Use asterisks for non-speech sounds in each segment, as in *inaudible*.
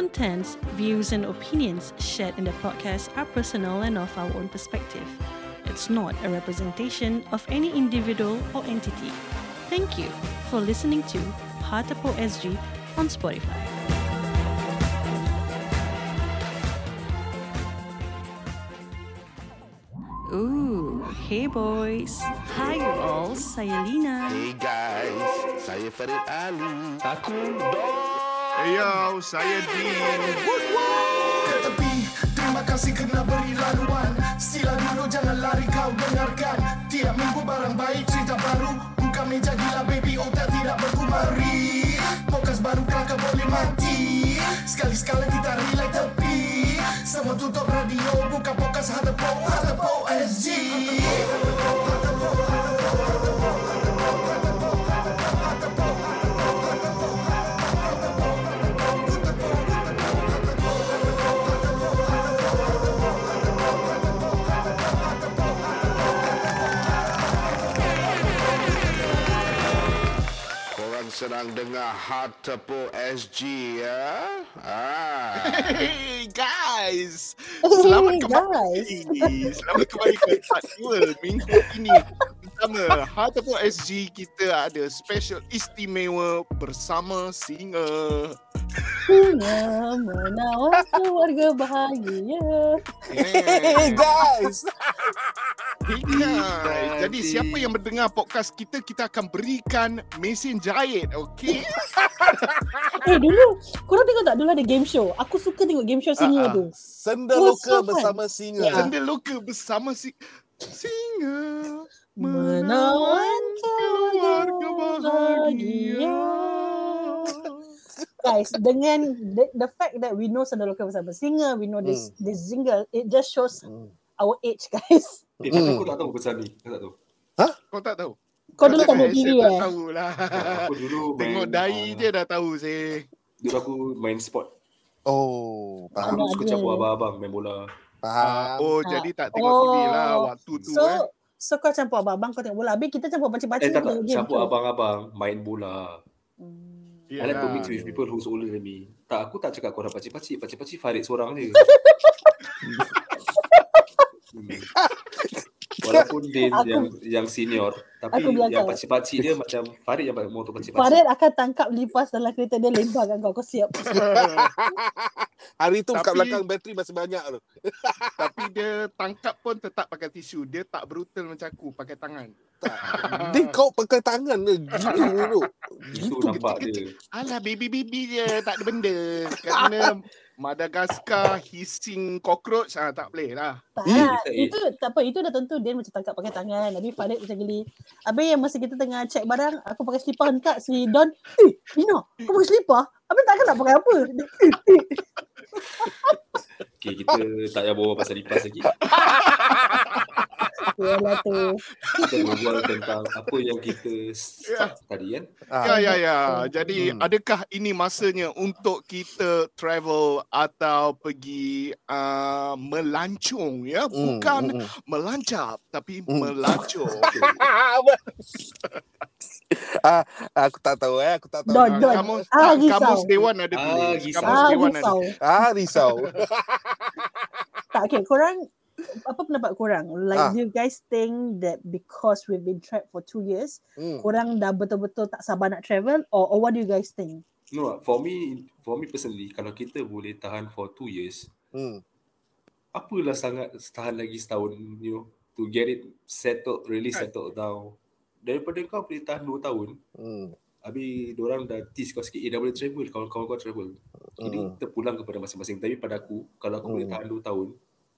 contents, views, and opinions shared in the podcast are personal and of our own perspective. It's not a representation of any individual or entity. Thank you for listening to Hartapo SG on Spotify. Ooh, hey boys. Hi you all, saya Lina. Hey guys, saya Farid Ali. Aku Don. Yo, saya Dean. ke tepi Terima kasih kena beri laluan. Sila dulu jangan lari kau dengarkan. Tiap minggu barang baik cerita baru. Buka meja gila baby otak tidak berkumari Podcast baru kelakar boleh mati. Sekali-sekala kita relay tepi. Semua tutup radio Buka podcast Hatapo Hatapo SG Korang Hard Tepo SG ya? Ah. Hey guys, selamat Hey, kembali. Selamat kembali ke part 2 minggu ini. Pertama, Hartapo SG kita ada special istimewa bersama singer. Bunga menawan keluarga bahagia. Hey guys. Hey guys. Jadi siapa yang mendengar podcast kita, kita akan berikan mesin jahit, okay? *laughs* Eh dulu, korang tengok tak dulu ada game show? Aku suka tengok game show singer ah. tu. Senda Oh, loka so fun. bersama singa. Ya. Senda loka bersama si singer. Guys, dengan the, the fact that we know Senda Loka bersama singer, we know this this single, it just shows Hmm. our age, guys. Eh, tapi aku tak tahu pasal ni. Aku tak tahu. Kau tak tahu? Kau dulu tak Eh, TV saya tak eh? tahu lah. Aku dulu *laughs* main, Tengok dai ah, je dah tahu saya. Dulu aku main sport. Oh, Aku faham. Anak suka campur abang-abang main bola. Faham. Oh, Ah. jadi tak tengok TV lah Oh. waktu tu So, eh. so kau campur abang-abang, kau tengok bola. Habis kita campur Eh, pakcik-pakcik tak tak. Campur abang-abang main bola. Hmm. I like to Yalah. mix with people who's older than me. Tak, aku tak cakap korang pacik-pacik. Pacik-pacik Farid seorang je. *laughs* Hmm. Walaupun *laughs* Din Aku- yang yang senior, tapi Aku yang kau. pacik-pacik dia macam Farid yang paling motor pacik-pacik. Farid akan tangkap lipas dalam kereta dia lemparkan kau. Kau siap. *laughs* Hari tu kat Tapi- belakang bateri masih banyak tu. *laughs* Tapi dia tangkap pun tetap pakai tisu. Dia tak brutal macam aku pakai tangan. Dia kau pakai tangan dia gitu dulu. Gitu. nampak dia. Alah baby-baby je tak ada benda. Kerana Madagascar hissing cockroach ah tak boleh lah. Tak, eh. itu tak apa. Itu dah tentu dia macam tangkap pakai tangan. Habis Farid macam geli. Habis yang masa kita tengah check barang, aku pakai slipper hentak si Don. Eh, Ina, kau pakai slipper? Habis takkan nak pakai apa? *laughs* Okay, kita tak payah berbual pasal lipas lagi. *laughs* Yalah tu. *laughs* Kita berbual tentang apa yang kita start tadi kan. Ya ya ya. Jadi Hmm. adakah ini masanya untuk kita travel atau pergi uh, melancong ya? Bukan Hmm, hmm, melancap tapi Hmm. melancong. *laughs* *laughs* ah, aku tak tahu eh, aku tak tahu. Don, Don. Kamus, Ah, kamus risau. Dewan ada Ah, risau. Kamus Ah, Dewan ada. risau. Ah, risau. Tak, okay. Korang, apa pendapat korang? Like, Ah. do you guys think that because we've been trapped for two years, Hmm. korang dah betul-betul tak sabar nak travel? Or, or what do you guys think? No, for me, for me personally, kalau kita boleh tahan for two years, Hmm. apalah sangat tahan lagi setahun, you know, to get it settled, really settled down. Daripada kau boleh tahan dua tahun, Hmm. habis orang dah tease kau sikit, eh dah boleh travel, kawan-kawan kau travel. Ini Hmm. terpulang kepada masing-masing. Tapi pada aku, kalau aku boleh Hmm. tahan dua tahun,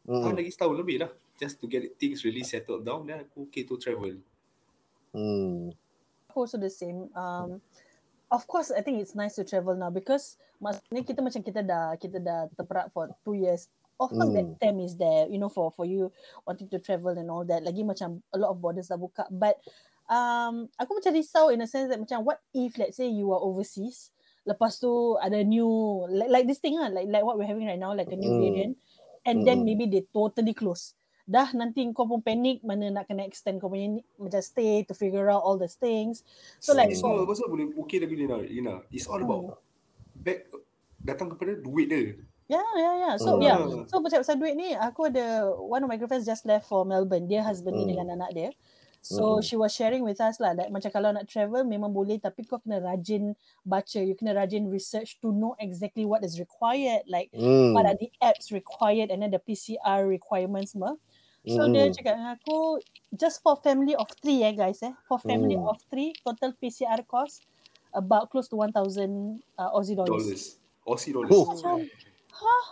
Hmm. lagi setahun lebih lah. Just to get things really settled down, then aku okay to travel. Hmm. Also the same. Um, of course, I think it's nice to travel now because maksudnya kita macam kita dah kita dah terperak for two years. Of course, that Hmm. time is there, you know, for for you wanting to travel and all that. Lagi macam a lot of borders dah buka. But um, aku macam risau in a sense that macam what if let's say you are overseas, lepas tu ada new like, like this thing lah, like like what we're having right now, like a new Hmm. variant, and then Hmm. maybe they totally close. Dah nanti kau pun panic mana nak kena extend kau punya macam stay to figure out all these things. So like it's all, pasal boleh okay lagi Lina, Lina. It's all about back datang kepada duit dia. Yeah, yeah, yeah. So Hmm. yeah. So pasal pasal duit ni, aku ada one of my girlfriends just left for Melbourne. Dia husband ni Hmm. dengan anak dia. So Hmm. she was sharing with us lah that macam kalau nak travel memang boleh tapi kau kena rajin baca, you kena rajin research to know exactly what is required, like Hmm. what are the apps required and then the PCR requirements semua. So Hmm. dia cakap dengan aku just for family of three eh guys eh. For family Hmm. of three total PCR cost about close to 1000 uh, Aussie dollars. Dollars. Aussie dollars. Oh. Macam huh?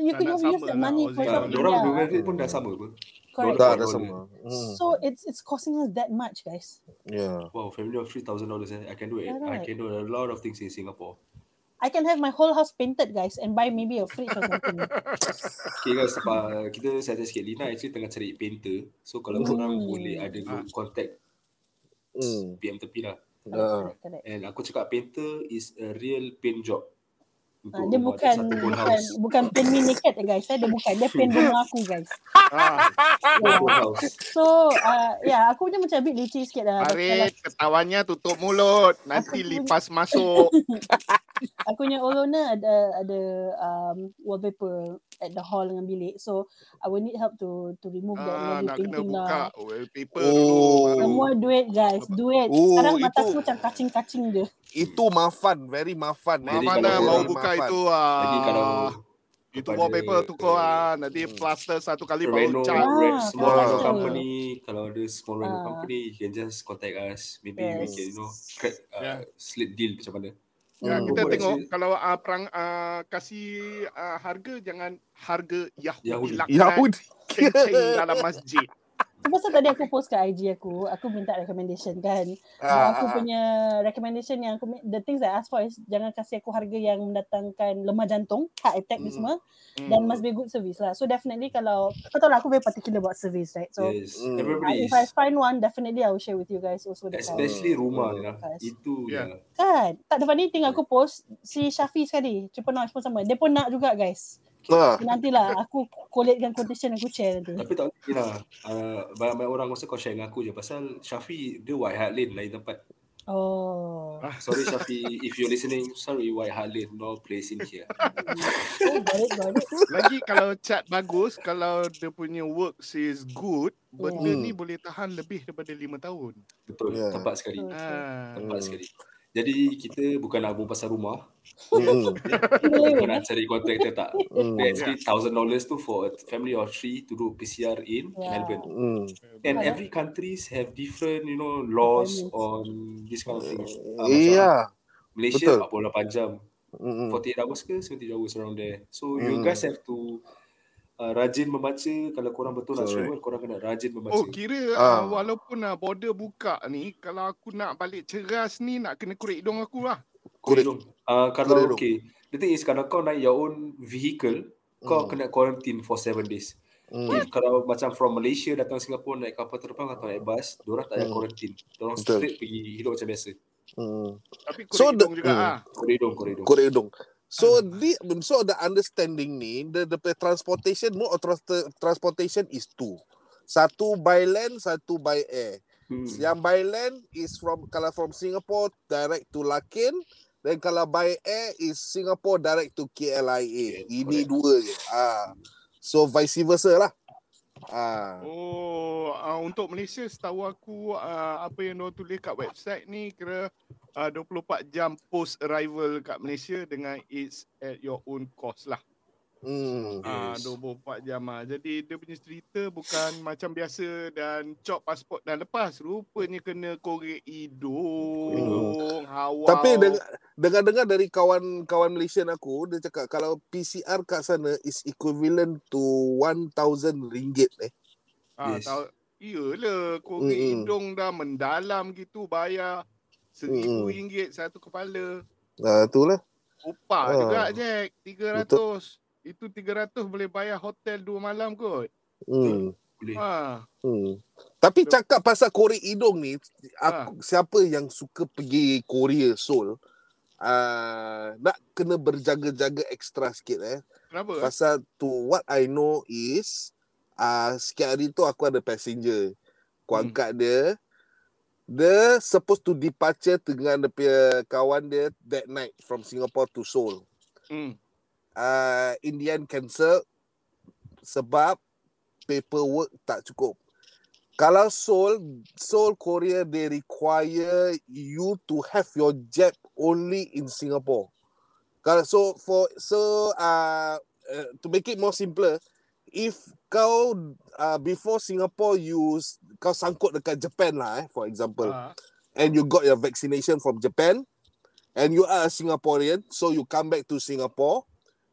You Tak could use that lah money Aussie for something. orang Yeah, dua duit pun dah sama apa. Correct. Tak Dollar ada sama. Hmm. So it's it's costing us that much, guys. Yeah. Wow, family of three thousand dollars. Eh. I can do it. I Correct. can do a lot of things in Singapore. I can have my whole house painted, guys, and buy maybe a fridge or something. *laughs* Okay guys, uh, kita saya sikit. Lina actually tengah cari painter. So kalau Hmm. korang boleh ada good contact Hmm. PM tepi lah. Ah. correct. And aku cakap painter is a real paint job. Dia bukan bukan house. bukan me naked eh, guys. Eh. Dia bukan dia paint rumah aku guys. Ah. So uh, yeah, aku punya macam a bit leceh sikit lah. Farid, ketawannya tutup mulut. Nanti Aku- lipas masuk. *laughs* Aku punya old owner ada ada um, wallpaper at the hall dengan bilik. So I will need help to to remove that Ah, wall nak kena painting buka lah. wallpaper Oh. dulu. Semua duit guys, duit. Oh, Sekarang mata itu- aku macam kacing-kacing dia. Itu mafan, very mafan. Jadi Mana kalau mau buka mafan. itu Lagi kalau ah. Itu kepada, wallpaper tukar uh, ah. Nanti Hmm. plaster satu kali baru cat. Ah, small correct. Reno company, kalau ada small Ah. company, you can just contact us. Maybe we Yes. can, you know, crack, uh, Yeah. slit deal macam mana. Ya, Hmm. kita tengok actually- kalau uh, perang uh, kasih uh, harga jangan harga Yahudi, Yahudi. Yahudi. dalam masjid. Pasal tadi aku post kat IG aku, aku minta recommendation kan. Ah, aku ah, punya recommendation yang aku the things I ask for is jangan kasih aku harga yang mendatangkan lemah jantung, heart attack ni Hmm. semua Hmm. dan must be good service lah. So definitely kalau kau tahu lah aku very particular about service right. So yes. Mm. uh, Everybody if I find one definitely I will share with you guys also. Especially rumah Hmm. lah. Yes. Itu Yeah. Kan? Tak ada funny thing aku post si Syafi sekali, Triple Noise pun sama. Dia pun nak juga guys. Ah. So, nantilah aku collatekan quotation aku share nanti. Tapi tak boleh lah. Uh, banyak-banyak orang masa kau share dengan aku je. Pasal Syafi, dia White Hart Lane lain tempat. Oh. Sorry Syafi, if you're listening, sorry White Hart Lane, no place in here. oh got it. Lagi kalau cat bagus, kalau dia punya works is good, benda Hmm. ni boleh tahan lebih daripada lima tahun. Betul, Yeah. tepat sekali. Betul. Ah. Tepat Hmm. sekali. Jadi kita bukan nak buat pasal rumah, Mm. *laughs* Kita nak cari kontraktor tak. Mm. Actually thousand dollars tu for a family of three to do PCR in Yeah. Melbourne. Mm. And Yeah. every countries have different, you know, laws on this kind of things. Ah, macam Iya. Malaysia betul. 48 jam. Mm. 48 hours ke 70 hours around there. So you Hmm. guys have to uh, rajin membaca kalau korang betul nak travel, korang kena rajin membaca. Oh kira Ah. uh, walaupun uh, border buka ni kalau aku nak balik ceras ni nak kena korek hidung aku lah. Korek Korek. dong. Uh, kalau dong. okay. The thing is kalau kau naik your own vehicle, kau Hmm. kena quarantine for 7 days. Mm. If kalau macam from Malaysia datang Singapore naik kapal terbang atau naik bus, diorang tak payah Hmm. quarantine. Diorang Betul. straight pergi hidup macam biasa. Mm. Tapi korek So hidung the- juga hmm. ah. Korek dong, korek dong. Korek hidung. So the so the understanding ni the the transportation mode of trans- transportation is two. Satu by land, satu by air. Hmm. Yang by land is from kalau from Singapore direct to Lakin, dan kalau by air is Singapore direct to KLIA. Yeah, Ini correct. dua je. Ah. So vice versa lah. Ah. Oh, uh, untuk Malaysia setahu aku uh, apa yang diorang tulis kat website ni kira uh, 24 jam post arrival kat Malaysia dengan it's at your own cost lah. Hmm. Ah, Yes. 24 jam ah. Jadi dia punya cerita bukan *laughs* macam biasa dan cop pasport dan lepas. Rupanya kena korek hidung, hawa. Tapi dengan dengan dengar dari kawan-kawan Malaysian aku, dia cakap kalau PCR kat sana is equivalent to 1000 ringgit eh. ah, Yes. tahu, iyalah korek Mm-mm. hidung dah mendalam gitu bayar seribu Mm-mm. ringgit satu kepala. Ah itulah. Upah Ah. juga Jack, 300. Itu 300 boleh bayar hotel dua malam kot. Hmm. Boleh. Ha. Hmm. Tapi cakap pasal korek hidung ni, aku, siapa yang suka pergi Korea Seoul, uh, nak kena berjaga-jaga ekstra sikit eh. Kenapa? Pasal to what I know is uh, sikit hari tu aku ada passenger. Aku Hmm. angkat dia. Dia supposed to departure dengan dia punya kawan dia that night from Singapore to Seoul. Hmm. Uh, in the end cancel sebab paperwork tak cukup. Kalau Seoul, Seoul Korea they require you to have your jab only in Singapore. Kalau so for so uh, uh, to make it more simpler, if kau uh, before Singapore you kau sangkut dekat Japan lah eh, for example, Ah. and you got your vaccination from Japan, and you are a Singaporean, so you come back to Singapore,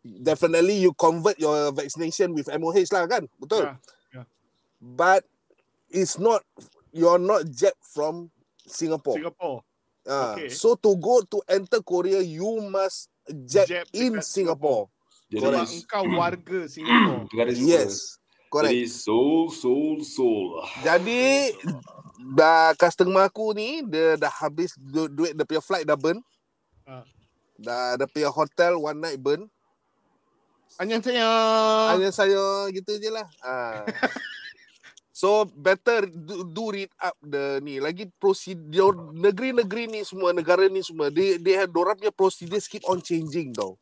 definitely you convert your vaccination with MOH lah kan, betul? Ya, ya. But it's not you're not jet from Singapore. Singapore. Ah, okay. So to go to enter Korea, you must jet, Jet in dekat Singapore. Jadi, Correct. engkau *clears throat* warga Singapore. Yes, correct. Jadi soul, soul, soul. Jadi dah customer aku ni dia dah habis du- duit dia punya flight dah burn. Ah. Dah dia punya hotel one night burn. Hanya saya. Hanya saya gitu je lah. Ah. *laughs* So better do, do read up the ni lagi prosedur negeri-negeri ni semua negara ni semua they they have dorang punya procedures keep on changing tau.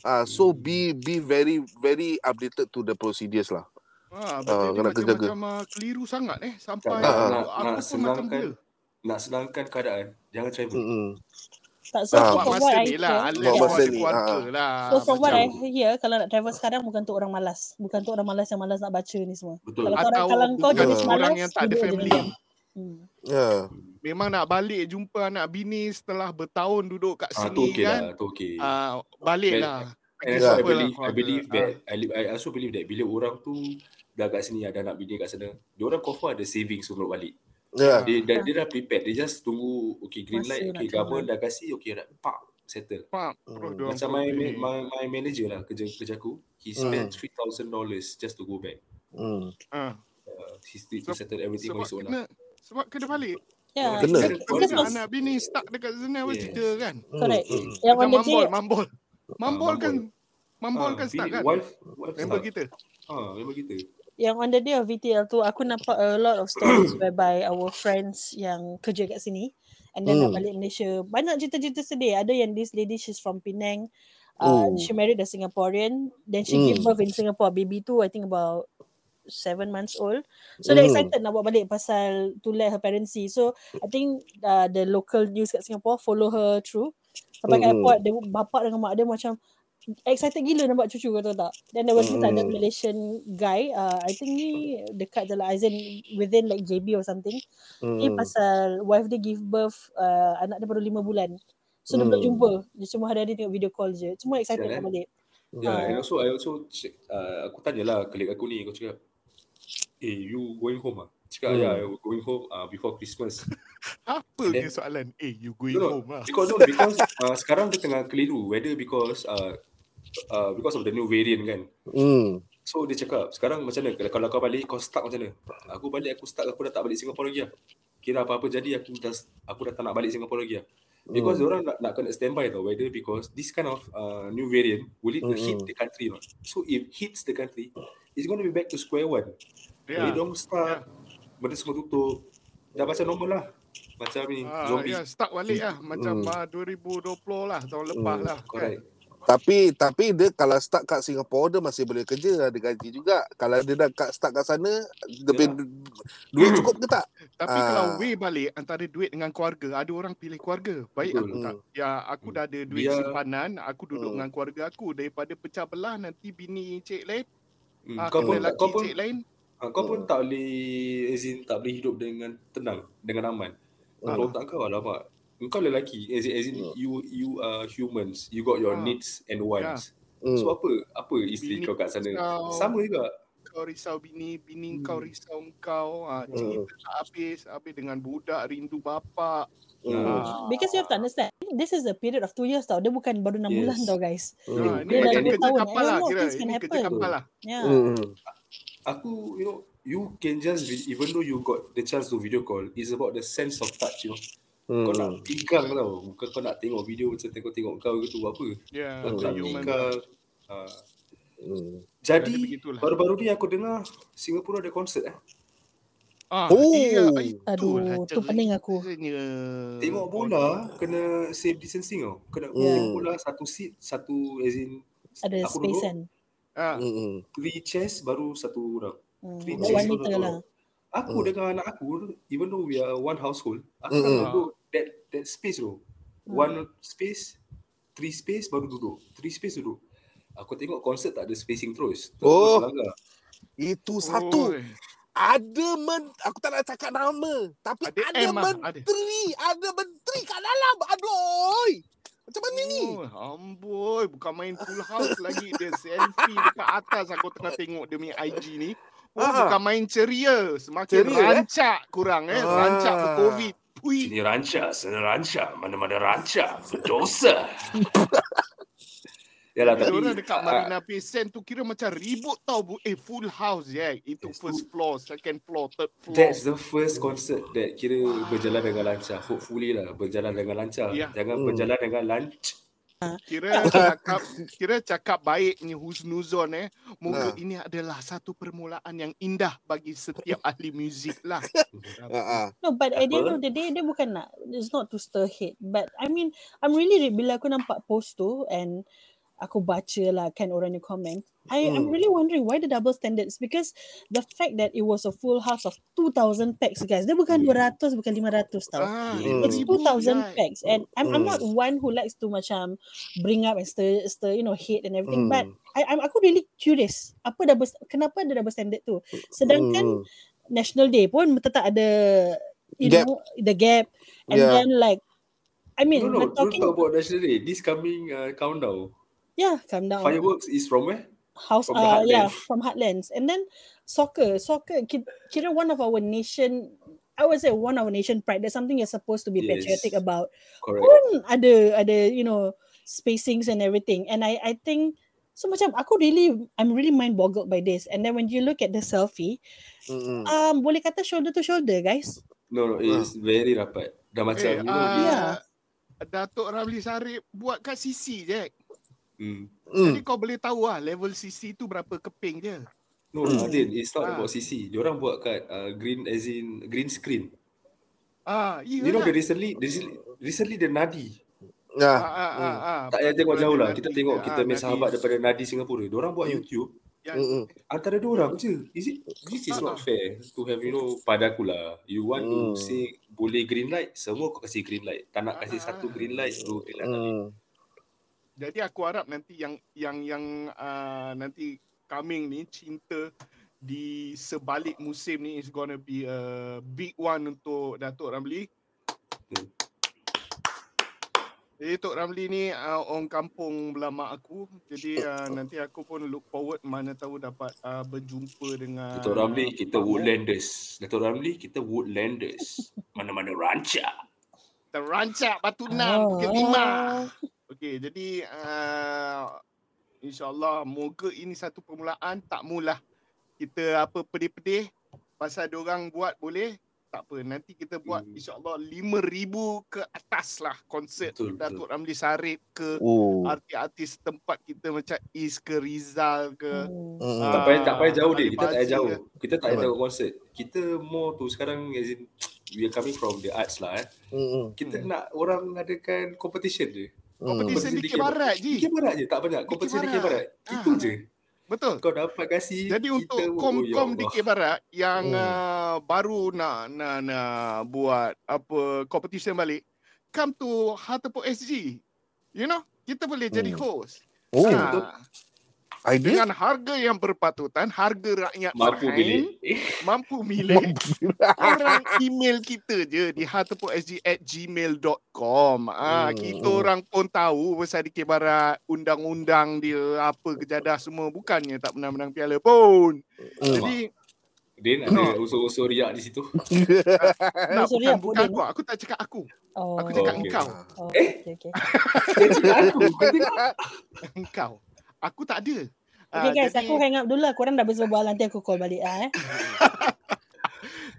Ah so be be very very updated to the procedures lah. Ha, Ah, kena dia jaga. macam-macam ah, keliru sangat eh. Sampai Ah, aku, nak, aku nak pun macam senangkan bela. nak senangkan keadaan, jangan travel. Hmm. Tak so Ah, Buat from masa what I lah. hear, Buat masa ada ni, ah. lah. So from what I hear kalau nak travel sekarang bukan untuk orang malas. Bukan untuk orang malas yang malas nak baca ni semua. Betul. Kalau kau Atau kalau kau bukan jenis orang malas yang tak ada family. Hmm. Yeah. Memang nak balik jumpa anak bini setelah bertahun duduk kat Ah, sini tu okey kan. lah, tu okey. Ah, balik But- lah. And Bagi also, I siapa lah believe, I believe Ah. that, I, li- I also believe that bila orang tu dah kat sini ada anak bini kat sana, dia orang confirm ada savings untuk balik. Yeah. Dia, dia, dia dah prepared. Dia just tunggu, okay, green light, nak okay, government dah kasih, okay, dah, pak, settle. Faham? Terus Hmm. Macam my, my, my manager lah, kerja kerja aku, he spent $3,000 just to go back. Hmm. Ah, Uh, he, still, he Sebab- settled everything on sebab his own kena lah. sebab kena balik. Yeah. Kena. Kena. Because anak bini stuck dekat sana Yes. cerita kan. Correct. Hmm. Yang Macam on the mambol, mambol. Mambol Ah, kan mambol Ah, kan stuck kan. Wife, wife Member kita. Ah, member kita. Yang on the day of VTL tu aku nampak a lot of stories *coughs* whereby our friends yang kerja kat sini and then nak Hmm. balik Malaysia banyak cerita-cerita sedih ada yang this lady she's from Penang uh, Oh. she married a Singaporean then she Hmm. gave birth in Singapore baby tu I think about seven months old so they Hmm. excited nak buat balik pasal to let her parents see so I think uh, the local news kat Singapore follow her through sampai kat Hmm. airport dia bapak dengan mak dia macam excited gila nampak cucu kau tahu tak then there was this other Hmm. Malaysian guy uh, I think ni dekat je lah as in within like JB or something ni Hmm. pasal wife dia give birth uh, anak dia baru 5 bulan so dia Hmm. belum jumpa dia cuma hari-hari tengok video call je semua excited Sial, nak eh? balik Yeah, Ah. and also I also check, uh, aku tanyalah colleague aku ni, aku cakap, eh you going home ah? Cakap, Hmm. yeah, I going home uh, before Christmas. *laughs* Apa dia soalan? Eh, you going No, no, home lah. because no, because uh, sekarang dia tengah keliru whether because uh, uh, because of the new variant kan. Hmm. So dia cakap, sekarang macam mana kalau, kalau kau balik kau stuck macam mana? Aku balik aku stuck aku dah tak balik Singapore lagi lah. Kira apa-apa jadi aku dah aku dah tak nak balik Singapore lagi lah. Because Hmm. orang nak, nak kena standby tau whether because this kind of uh, new variant will it Hmm. hit the country or not. So if hits the country, it's going to be back to square one. Yeah. Hidung start, benda semua tutup. Dah macam normal lah. Macam ni, Ah, zombie. ya, start balik lah. Macam Hmm. ah, 2020 lah, tahun lepas Hmm, lah. Kan? Tapi tapi dia kalau start kat Singapore dia masih boleh kerja ada gaji juga. Kalau dia dah kat start kat sana dia Ya. yeah. duit cukup ke tak? *clears throat* Tapi Ah. kalau way balik antara duit dengan keluarga, ada orang pilih keluarga. Baik Betul. aku tak. Hmm. Ya, aku dah ada duit Biar- simpanan, aku duduk Hmm. dengan keluarga aku daripada pecah belah nanti bini cik lain, Hmm. ah, Kau pun kena kau lelaki pun cik lain. Ah, kau pun tak boleh as in, tak boleh hidup dengan tenang, dengan aman. Kalau tak kau alamak. Kau lelaki, as in, as in Hmm. you you are humans. You got your Ah. needs and wants. Hmm. So apa apa isteri Bini kau kat sana? kau- Sama juga. Kau risau bini, bini Hmm. kau risau kau. Ah, cerita tak habis, habis dengan budak rindu bapak. Hmm. Ah. because you have to understand this is a period of two years tau dia bukan baru 6 Yes. bulan tau guys Hmm. Ah, ini Dia dah macam kerja tahun. kapal lah kira. can Ini kerja kapal lah. yeah Hmm. Aku you know you can just even though you got the chance to video call, it's about the sense of touch you know. Hmm. Kau nak pegang tau. Bukan kau nak tengok video macam tengok-tengok kau gitu apa. Ya, Kau the nak human. pegang. Ah. Hmm. Jadi baru-baru ni aku dengar Singapura ada konsert eh. Ah, Oh. iya, Aduh, tu pening aku. Tengok bola kena safe distancing tau. Kena Hmm. tengok bola satu seat, satu as in Ada aku space kan. Ah, Mm-mm. three chairs baru satu orang. Hmm, Three buat chairs baru satu lah. orang. Aku Hmm. dengan anak aku, even though we are one household, aku Mm-mm. nak duduk that that space tu. Hmm. One space, three space baru duduk. Three space duduk. Aku tengok konsert tak ada spacing terus. Terus Oh. langgar. Itu satu. oi. Ada men aku tak nak cakap nama, tapi Ada ada, M ada. menteri, ada. menteri kat dalam. Aduh. Macam mana ni? Oh, amboi, bukan main full house lagi dia selfie dekat atas aku tengah tengok dia punya IG ni. Oh, Ah. bukan main ceria, semakin Ceria, eh? rancak kurang eh, Ah. rancak bercovid. Pui. Sini rancak, sana rancak, mana-mana rancak, berdosa. *laughs* Yalah Tapi orang dekat ah, Marina Bay Sands tu kira macam ribut tau bu. Eh full house je. Itu Yes, first floor, second floor, third floor. That's the first concert that kira berjalan dengan lancar. Hopefully lah berjalan dengan lancar. Ya. Jangan Hmm. berjalan dengan lancar. Kira cakap kira cakap baik ni husnuzon eh. Moga Nah. ini adalah satu permulaan yang indah bagi setiap ahli muzik lah. Ha ah. No, but at the end of the day, dia bukan nak, it's not to stir hate. But I mean, I'm really, bila aku nampak post tu and aku baca lah kan orang yang comment, I, I'm Hmm. really wondering why the double standards because the fact that it was a full house of 2,000 packs guys, dia bukan Hmm. 200, bukan 500 tau. Ah, Hmm. It's ribu 2,000 je. packs and I'm, I'm Hmm. not one who likes to macam bring up and stir, stir you know, hate and everything. Hmm. But I, I'm, aku really curious, apa double, kenapa ada double standard tu? Sedangkan Hmm. National Day pun tetap ada you Gap. know the gap and Yeah. then like I mean No, no, we're don't talking talk about National Day. This coming uh, countdown. Yeah calm down Fireworks is from where? house from the uh, yeah from heartlands and then soccer soccer ki- kira one of our nation I would say one of our nation pride there's something you're supposed to be Yes. patriotic about Correct. pun ada ada you know spacings and everything and I I think so macam aku really I'm really mind boggled by this and then when you look at the selfie Mm-mm. um boleh kata shoulder to shoulder guys No, no, it's very rapat. Dah macam, Eh, you know, this- Yeah. Datuk Ramli Sarip buat kat CC je. Hmm. Jadi Mm. kau boleh tahu lah level CC tu berapa keping je. No, Hmm. Adin, it's not Ah. about CC. Diorang buat kat uh, green as in green screen. Ah, iya You know lah. the recently, recently, recently the Nadi. Ah, Nah. ah, ah, ah. Tak payah tengok jauh lah. Kita dia, tengok ah, kita punya sahabat daripada Nadi Singapura. Diorang buat Hmm. YouTube. yang Mm-mm. Antara dua orang je. Is it, this is not fair to have, you know, pada aku lah. You want to Hmm. say boleh green light, semua kau kasih green light. Tak nak kasih Ah, satu ah. green light, dua green light. Mm. Jadi aku harap nanti yang yang yang uh, nanti coming ni cinta di sebalik musim ni is gonna be a big one untuk Datuk Ramli. Hmm. Jadi Tok Ramli ni uh, orang kampung belah mak aku. Jadi uh, nanti aku pun look forward mana tahu dapat uh, berjumpa dengan Datuk Ramli, kita. Woodlanders. Datuk Ramli, kita Woodlanders. Mana-mana rancak. Terancak Batu Enam Oh. Bukit Lima. Okey, jadi uh, insyaAllah moga ini satu permulaan tak mulah kita apa pedih-pedih pasal diorang buat boleh tak apa nanti kita buat Hmm. insyaAllah 5000 ke atas lah konsert Betul, Datuk Ramli Sarip ke Oh. artis-artis tempat kita macam Is ke Rizal ke Hmm. Mm. Tak payah, tak payah jauh Ah, deh. Kita tak payah jauh. Azhar Kita tak payah tengok konsert. Kita more tu sekarang as in we are coming from the arts lah eh. Mm-mm. Kita Hmm. nak orang adakan competition je. Kompetisi Kompetisi di Dikir Barat je. Dikir Barat je, tak banyak. Kompetisi Dikir Barat. Barat. Itu Ah. je. Betul. Kau dapat kasih Jadi kita, untuk oh, kom-kom ya di Allah. Barat yang Hmm. uh, baru nak nak nak buat apa competition balik, come to Hartepok SG. You know, kita boleh jadi Hmm. host. Oh, Ah, idea. dengan harga yang berpatutan, harga rakyat Mampu Bahrain, pilih. *laughs* Eh, mampu milih. orang email kita je di hartepokSG at gmail.com. Ah, Hmm, kita hmm. orang pun tahu pasal di Barat undang-undang dia apa kejadah semua bukannya tak pernah menang piala pun. Mm. Jadi Din ada unsur-unsur riak di situ. *laughs* sorry, bukan, bukan aku, aku tak cakap aku. Oh. Aku cakap Oh, okay. engkau. Oh, Eh? okay, *laughs* okay. Dia cakap aku. Kau tengok. Engkau. Aku tak ada. Okay Ah, guys, jadi, aku hang up dulu lah. Korang dah berbual nanti aku call balik ah eh. *laughs*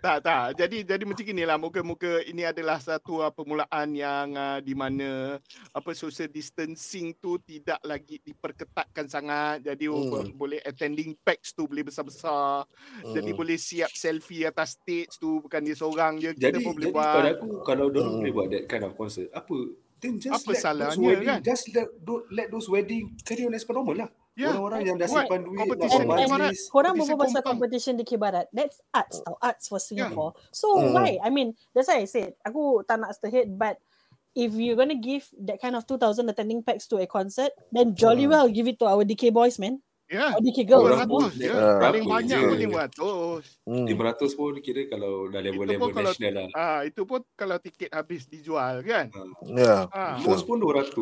tak tak. Jadi jadi macam inilah muka-muka ini adalah satu uh, permulaan yang uh, di mana apa social distancing tu tidak lagi diperketatkan sangat. Jadi Hmm. hmm. boleh attending packs tu boleh besar-besar. Hmm. Jadi boleh siap selfie atas stage tu bukan dia seorang je kita Jadi, pun boleh jadi pada buat. aku kalau dorang Hmm. boleh buat that kind of concert, apa? Then just Apa let salahnya, those wedding, kan? just let, don't, let those wedding carry on as per normal lah. Ya. Orang-orang yang dah simpan duit competition di Barat. majlis. Korang berbual pasal competition di Kibarat. That's arts tau. Arts for Singapore. So Hmm. why? I mean, that's why I said, aku tak nak stir but if you're gonna give that kind of 2,000 attending packs to a concert, then jolly Hmm. well give it to our DK boys, man. Ya. Or DK girls. Orang semua. pun- 200 je. Ah. Paling banyak pun 500. Hmm. 500 pun kira kalau dah level-level kalau national lah. ah itu pun kalau tiket habis dijual kan. Ya. Ah. Host pun 200.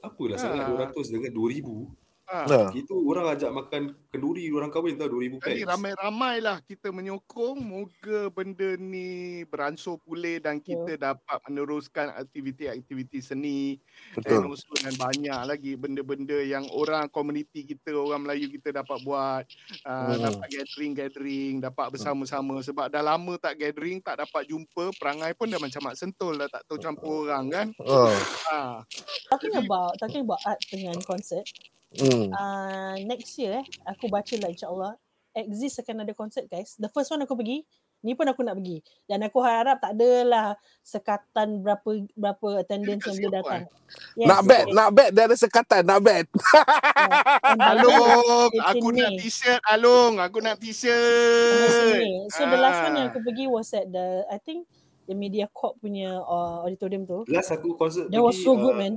Apalah sangat Ah. 200 dengan 2000. Ah. Ya. Itu orang ajak makan kenduri orang kahwin tau 2000 Jadi packs. ramai-ramai lah kita menyokong moga benda ni beransur pulih dan kita dapat meneruskan aktiviti-aktiviti seni Betul. also dan banyak lagi benda-benda yang orang komuniti kita orang Melayu kita dapat buat uh, Hmm. dapat gathering-gathering dapat bersama-sama sebab dah lama tak gathering tak dapat jumpa perangai pun dah macam mak sentul dah tak tahu campur orang kan Ah. ha. Talking about talking about art dengan concert, Hmm. uh, next year eh, aku baca lah insyaAllah, exist akan ada concert guys. The first one aku pergi, ni pun aku nak pergi. Dan aku harap tak adalah sekatan berapa berapa attendance yang boleh datang. Nak bet, nak bet dia ada sekatan, nak bet. Alung, 18 *laughs* aku nak t-shirt Alung, aku nak 18 t-shirt. So the last one Ah. yang aku pergi was at the I think the Media Corp punya uh, auditorium tu. Last aku konsert That was pergi so good uh, man.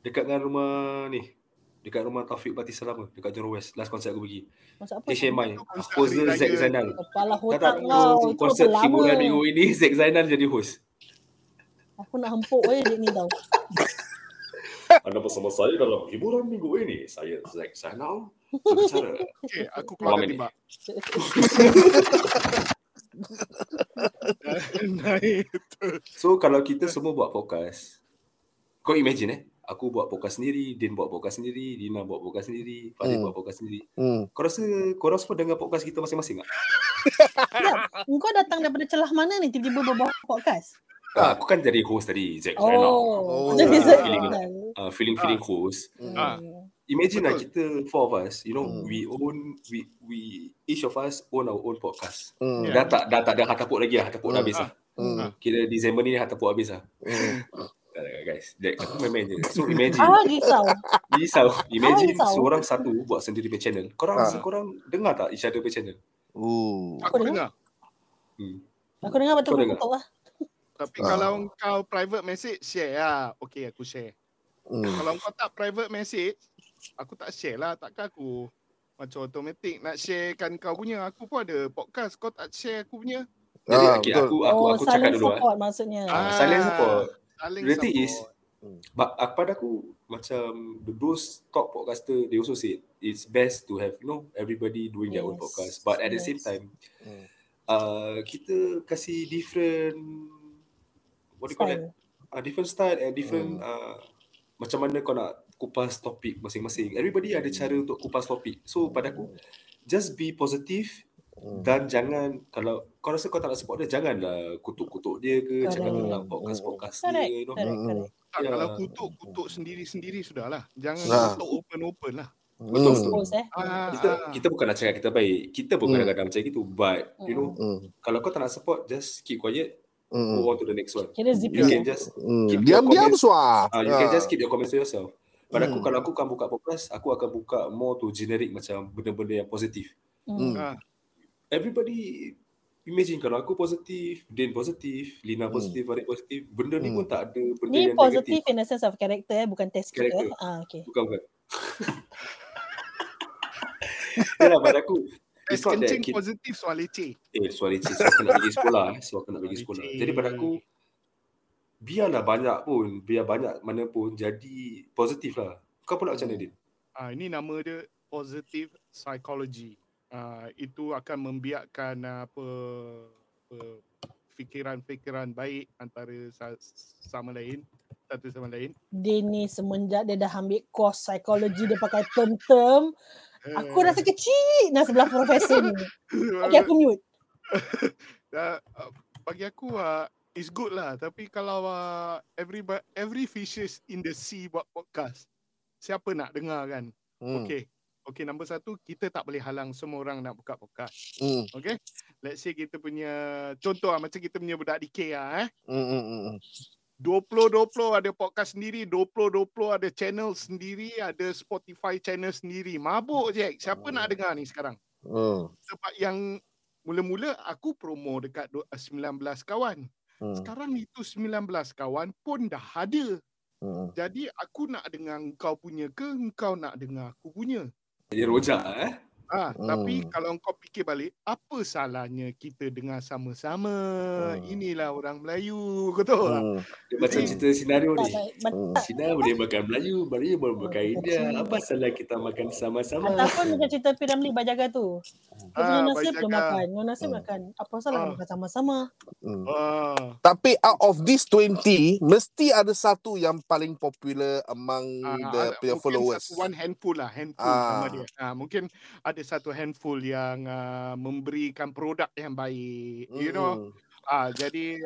dekat dengan rumah ni. Dekat rumah Taufik Bati Selama dekat Jurong West. Last konsert aku pergi. Masa apa? HMI. Host dia hari Zack. Zainal. Kepala Tak otak tak kau. Itu konsert hiburan minggu ini Zack Zainal jadi host. Aku nak hempuk je dia ni tau. *laughs* Anda bersama saya dalam hiburan minggu ini. Saya Zack Zainal. Berbicara. Okay, aku keluar dari tu. *laughs* *laughs* So kalau kita semua buat podcast, kau imagine eh, aku buat podcast sendiri, Din buat podcast sendiri, Dina buat podcast sendiri, Fadil Hmm. buat podcast sendiri. Hmm. Kau rasa korang semua dengar podcast kita masing-masing tak? Sekejap, Engkau datang daripada celah mana ni tiba-tiba berbual podcast? Ah, aku kan jadi host tadi, Zack. Oh, Oh, jadi ah, Zack feeling. Uh, feeling-feeling host. Ah. Imagine lah kita four of us, you know, Hmm. we own, we we each of us own our own podcast. Hmm. Dah tak dah tak ada hartapuk lagi lah, hartapuk dah Hmm. habis lah. Hmm. Kira Disember ni hartapuk habis lah. Hmm. Guys, That, aku *laughs* main-main je. So imagine, Ah, risau. *laughs* risau. Imagine risau. seorang satu buat sendiri punya channel. Korang Ah. rasa korang dengar tak each other punya channel? Uh. Aku Aku dengar. Hmm. Aku dengar betul Kau dengar? betul lah. Tapi Ah. kalau kau private message, share lah. Okay, aku share. Hmm. Kalau kau tak private message, aku tak share lah. Takkan aku macam automatic nak sharekan kau punya. Aku pun ada podcast. Kau tak share aku punya. Jadi Ah, okay, betul. aku aku oh, aku cakap saling dulu ah. support maksudnya. Ah, silent support. Saling The thing support. is, But uh, pada aku macam the- those top podcaster they also said it's best to have you know everybody doing their own Yes, podcast. But at the same yes. time, Hmm. uh, kita kasih different what do you call it? Style. Uh, different style and different uh, macam mana kau nak kupas topik masing-masing. Everybody ada cara untuk kupas topik. So pada aku just be positive Hmm. dan jangan kalau kau rasa kau tak nak support dia janganlah kutuk-kutuk dia ke Correct. cakap tentang podcast-podcast dia Correct, you know. correct, Hmm. correct. Tak, Ya. Kalau kutuk, kutuk sendiri-sendiri sudahlah. Jangan Nah. kutuk open-open lah. Betul, Hmm. Expose eh. Ah, kita ah. kita bukan nak cakap kita baik. Kita pun Hmm. kadang-kadang macam gitu but you know Hmm. kalau kau tak nak support just keep quiet Hmm. move on to the next one. Kira zip You je. can just Hmm. keep Diam-diam comments- suah. Ah, you can Ah. just keep your comments to yourself. Pada aku Hmm. kalau aku akan buka podcast, aku akan buka more to generic macam benda-benda yang positif. Hmm. Ah. Everybody imagine kalau aku positif, Din positif, Lina Hmm. positif, Farid positif, benda ni Hmm. pun tak ada benda Ni yang positif negatif. in the sense of character eh, bukan test kita. Character. eh. Ah, okay. Bukan bukan. *laughs* Yalah pada aku it's not that kita, positif soal leceh. Eh, soal leceh. So, aku nak pergi sekolah. Eh. So, aku nak pergi sekolah. Jadi, pada aku, biarlah banyak pun, biar banyak mana pun, jadi positif lah. Kau pula macam mana, Din? Ah, ini nama dia positive psychology. Ah, itu akan membiarkan ah, apa, apa fikiran-fikiran baik antara sa- sama lain satu sama lain. Dia ni semenjak dia dah ambil course psikologi dia pakai term-term. Aku Eh, rasa kecil nak sebelah profesor ni. *laughs* Okay, aku mute. uh, *laughs* uh, bagi aku uh, it's good lah tapi kalau uh, every every fishes in the sea buat podcast siapa nak dengar kan Hmm. okay okay nombor satu kita tak boleh halang semua orang nak buka podcast Hmm. okay let's say kita punya contoh lah, macam kita punya budak DK lah eh Hmm. Hmm. Hmm. 20-20 ada podcast sendiri, 20-20 ada channel sendiri, ada Spotify channel sendiri. Mabuk je. Siapa nak dengar ni sekarang? Hmm. Sebab yang mula-mula aku promo dekat du- 19 kawan. Hmm. Sekarang itu 19 kawan pun dah ada. Hmm. Jadi aku nak dengar kau punya ke kau nak dengar aku punya. Jadi Ah, Hmm. tapi kalau kau fikir balik, apa salahnya kita dengar sama-sama? Hmm. Inilah orang Melayu, kau tahu tak? Hmm. Dia macam cerita senario Tak ni. Hmm. Cina boleh makan Melayu, Melayu boleh makan Oh, India. Apa salah kita makan sama-sama? Ataupun macam cerita Piramli Bajaga tu. Ah, nasib belum makan. Your nasib Hmm. makan. Apa salah Ah. makan sama-sama. Hmm. Ah. Tapi out of this 20, mesti ada satu yang paling popular among Ah, the mungkin followers. Satu one handful lah, handful Ah. nama dia. Ah, mungkin ada satu handful yang uh, memberikan produk yang baik, you know. Hmm. Ah, jadi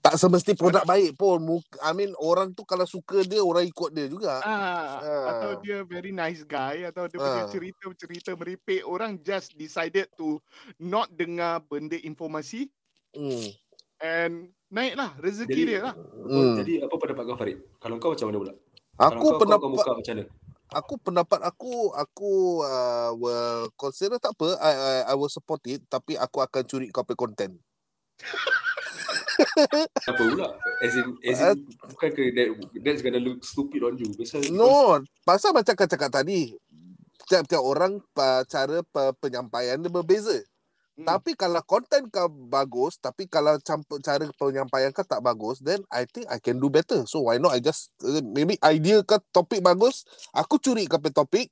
Tak semesti produk baik pun. Muk- I mean orang tu kalau suka dia, orang ikut dia juga. ah, Ah. atau dia very nice guy atau dia punya Ah. cerita-cerita meripik, orang just decided to not dengar benda informasi Hmm. and naiklah rezeki Jadi- dia lah. Hmm. Jadi apa pendapat kau Farid? Kalau kau macam mana pula? Aku Kalau kau, kau, pendapat kau buka macam mana? Aku pendapat aku aku uh, will consider tak apa I, I I will support it tapi aku akan curi copy content. *laughs* Apa pula? As in, as in bukan ke that, that's gonna look stupid on you. Pasal No, pasal macam kau cakap tadi tiap-tiap orang uh, cara pe- penyampaian dia berbeza. Hmm. Tapi kalau konten kau bagus, tapi kalau campur cara penyampaian kau tak bagus, then I think I can do better. So why not I just uh, maybe idea kau topik bagus, aku curi kau punya topik,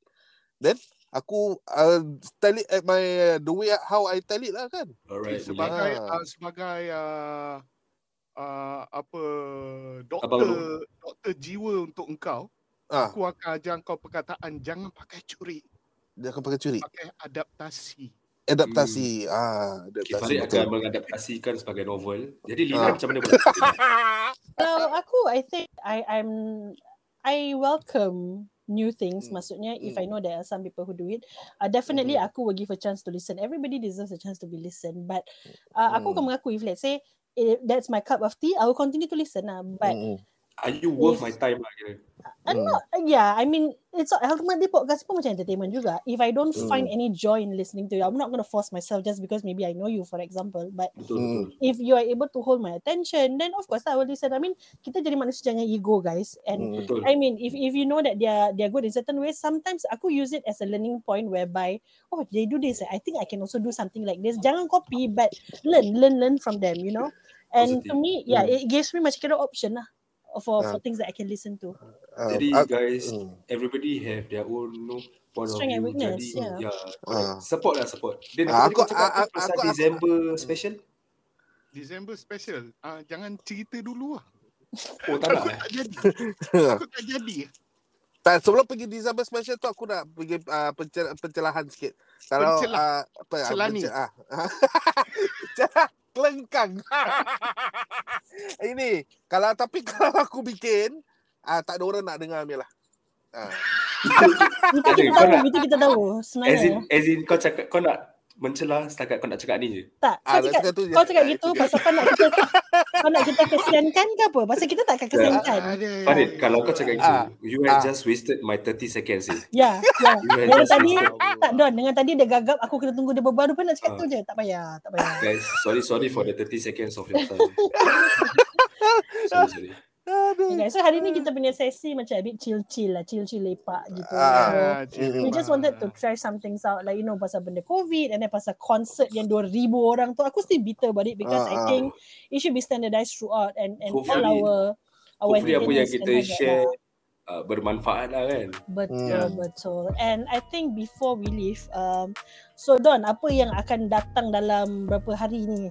then aku uh, tell it at my the way how I tell it lah kan. Alright. Sebagai Ah. uh, sebagai uh, uh, apa Abang doktor doktor jiwa untuk engkau Ah, aku akan ajar kau perkataan jangan pakai curi akan pakai curi. pakai adaptasi Adaptasi. Ah, Okay, adaptasi. Farid betul. akan mengadaptasikan sebagai novel. Jadi Lina Ah. macam mana pula? *laughs* Kalau aku, I think I I'm I welcome new things. Hmm. Maksudnya, if Hmm. I know there are some people who do it, uh, definitely aku will give a chance to listen. Everybody deserves a chance to be listened. But uh, aku Hmm. akan mengaku, if let's say eh, that's my cup of tea, I will continue to listen. Lah. But Mm-mm. Are you worth my time lah kira? I'm Mm. not, yeah, I mean, it's ultimately podcast pun macam entertainment juga. If I don't find Hmm. any joy in listening to you, I'm not going to force myself just because maybe I know you, for example. But Hmm. betul. if you are able to hold my attention, then of course I will listen. I mean, kita jadi manusia jangan ego, guys. And Mm. I mean, if if you know that they're they're good in certain ways, sometimes aku use it as a learning point whereby, oh, they do this. I think I can also do something like this. Jangan copy, but learn, learn, learn from them. You know. And to Positive. me, yeah, Mm. it gives me macam kira option lah for for things that I can listen to. Ah, Jadi ah, guys, mm. everybody have their own no, point Strength and of view. weakness, Jadi, yeah. yeah, Ah. correct. Support lah, support. Then Ah, aku, aku- aku, cakap ah, apa pasal aku- aku- December special? December special uh, jangan cerita dulu lah Oh, tak nak aku eh? tak jadi *laughs* aku tak jadi Tak, sebelum pergi December special tu aku nak pergi uh, pencel- pencelahan sikit. Kalau Pencelah. uh, apa ah, Celani. pencel- ah. *laughs* Kelengkang. *laughs* Ini kalau tapi *laughs* kalau aku bikin ah tak ada orang nak dengar Amir lah. Ah. Itu kita tahu, itu kita tahu. As in, Sebenarnya. as in kau cakap, kau nak mencelah setakat kau nak cakap ni je. Tak, Ah, kau nak cakap, cakap tu je. kau cakap Ah, gitu itu je. pasal kau nak kita kau nak kita kesiankan ke apa? Pasal kita tak akan kesiankan. ada Farid, kalau kau cakap gitu, Ah. you have Ah. just wasted my 30 seconds eh. Ya, ya. Dengan tadi tak Don, dengan tadi dia gagap aku kena tunggu dia berbaru pun nak cakap Ah. tu je. Tak payah, tak payah. Guys, sorry sorry for the 30 seconds of your time. *laughs* sorry, sorry. Okay, so hari ni kita punya sesi macam a bit chill-chill lah, chill-chill lepak gitu. Ah. So, Ah, we just wanted to try some things out like you know pasal benda COVID and then pasal concert yang 2000 orang tu aku still bitter about it because Ah, I ah. think it should be standardized throughout and and all Hopefully- our our Hopefully apa yang kita share lah. uh, bermanfaat lah kan. Betul Hmm. betul. And I think before we leave um so Don apa yang akan datang dalam berapa hari ni?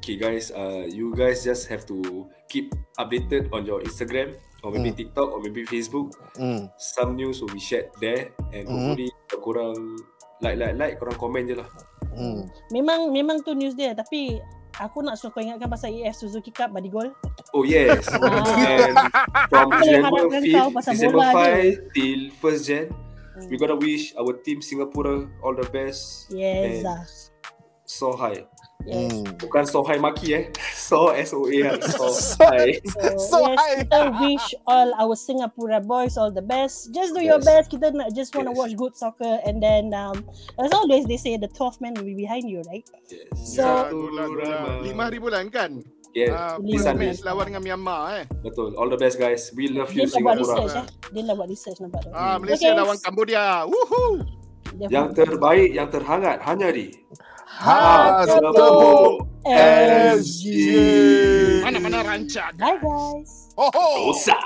Okay guys, uh, you guys just have to keep updated on your Instagram or maybe Hmm. TikTok or maybe Facebook. Hmm. Some news will be shared there and Hmm. hopefully korang like like like korang komen je lah. Hmm. Memang memang tu news dia tapi aku nak suruh kau ingatkan pasal EF Suzuki Cup body goal. Oh yes. *laughs* And from December harapkan 5th, kau pasal December bola 5 till 1st Jan, we gotta wish our team Singapura all the best. Yes. And ah. so high. Yes. Hmm. Bukan so high maki eh. *laughs* So S O A *laughs* so So- high. So, So yes, high. kita wish all our Singapura boys all the best. Just do your Yes. best. Kita nak just want to Yes. watch good soccer and then um, as always they say the 12th man will be behind you, right? Yes. So-. Lima hari bulan kan? Yeah. Ah, Lima Bulan hari. match lawan dengan Myanmar eh. Betul. All the best guys. We love you Singapura. research eh. Dia dah buat research nampak tu. Ah, Malaysia Okay. lawan Cambodia. Woohoo! Yang terbaik, yang terhangat hanya di Ha, Singapura tepuk SG. Mana-mana rancak. Bye guys. Oh. Usah.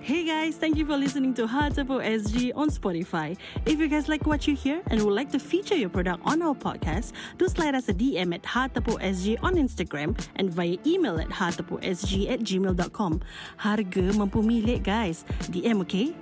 Hey guys, thank you for listening to Hartapo SG on Spotify. If you guys like what you hear and would like to feature your product on our podcast, do slide us a DM at Hartapo SG on Instagram and via email at hartaposg at gmail.com. Harga mampu milik guys. DM okay?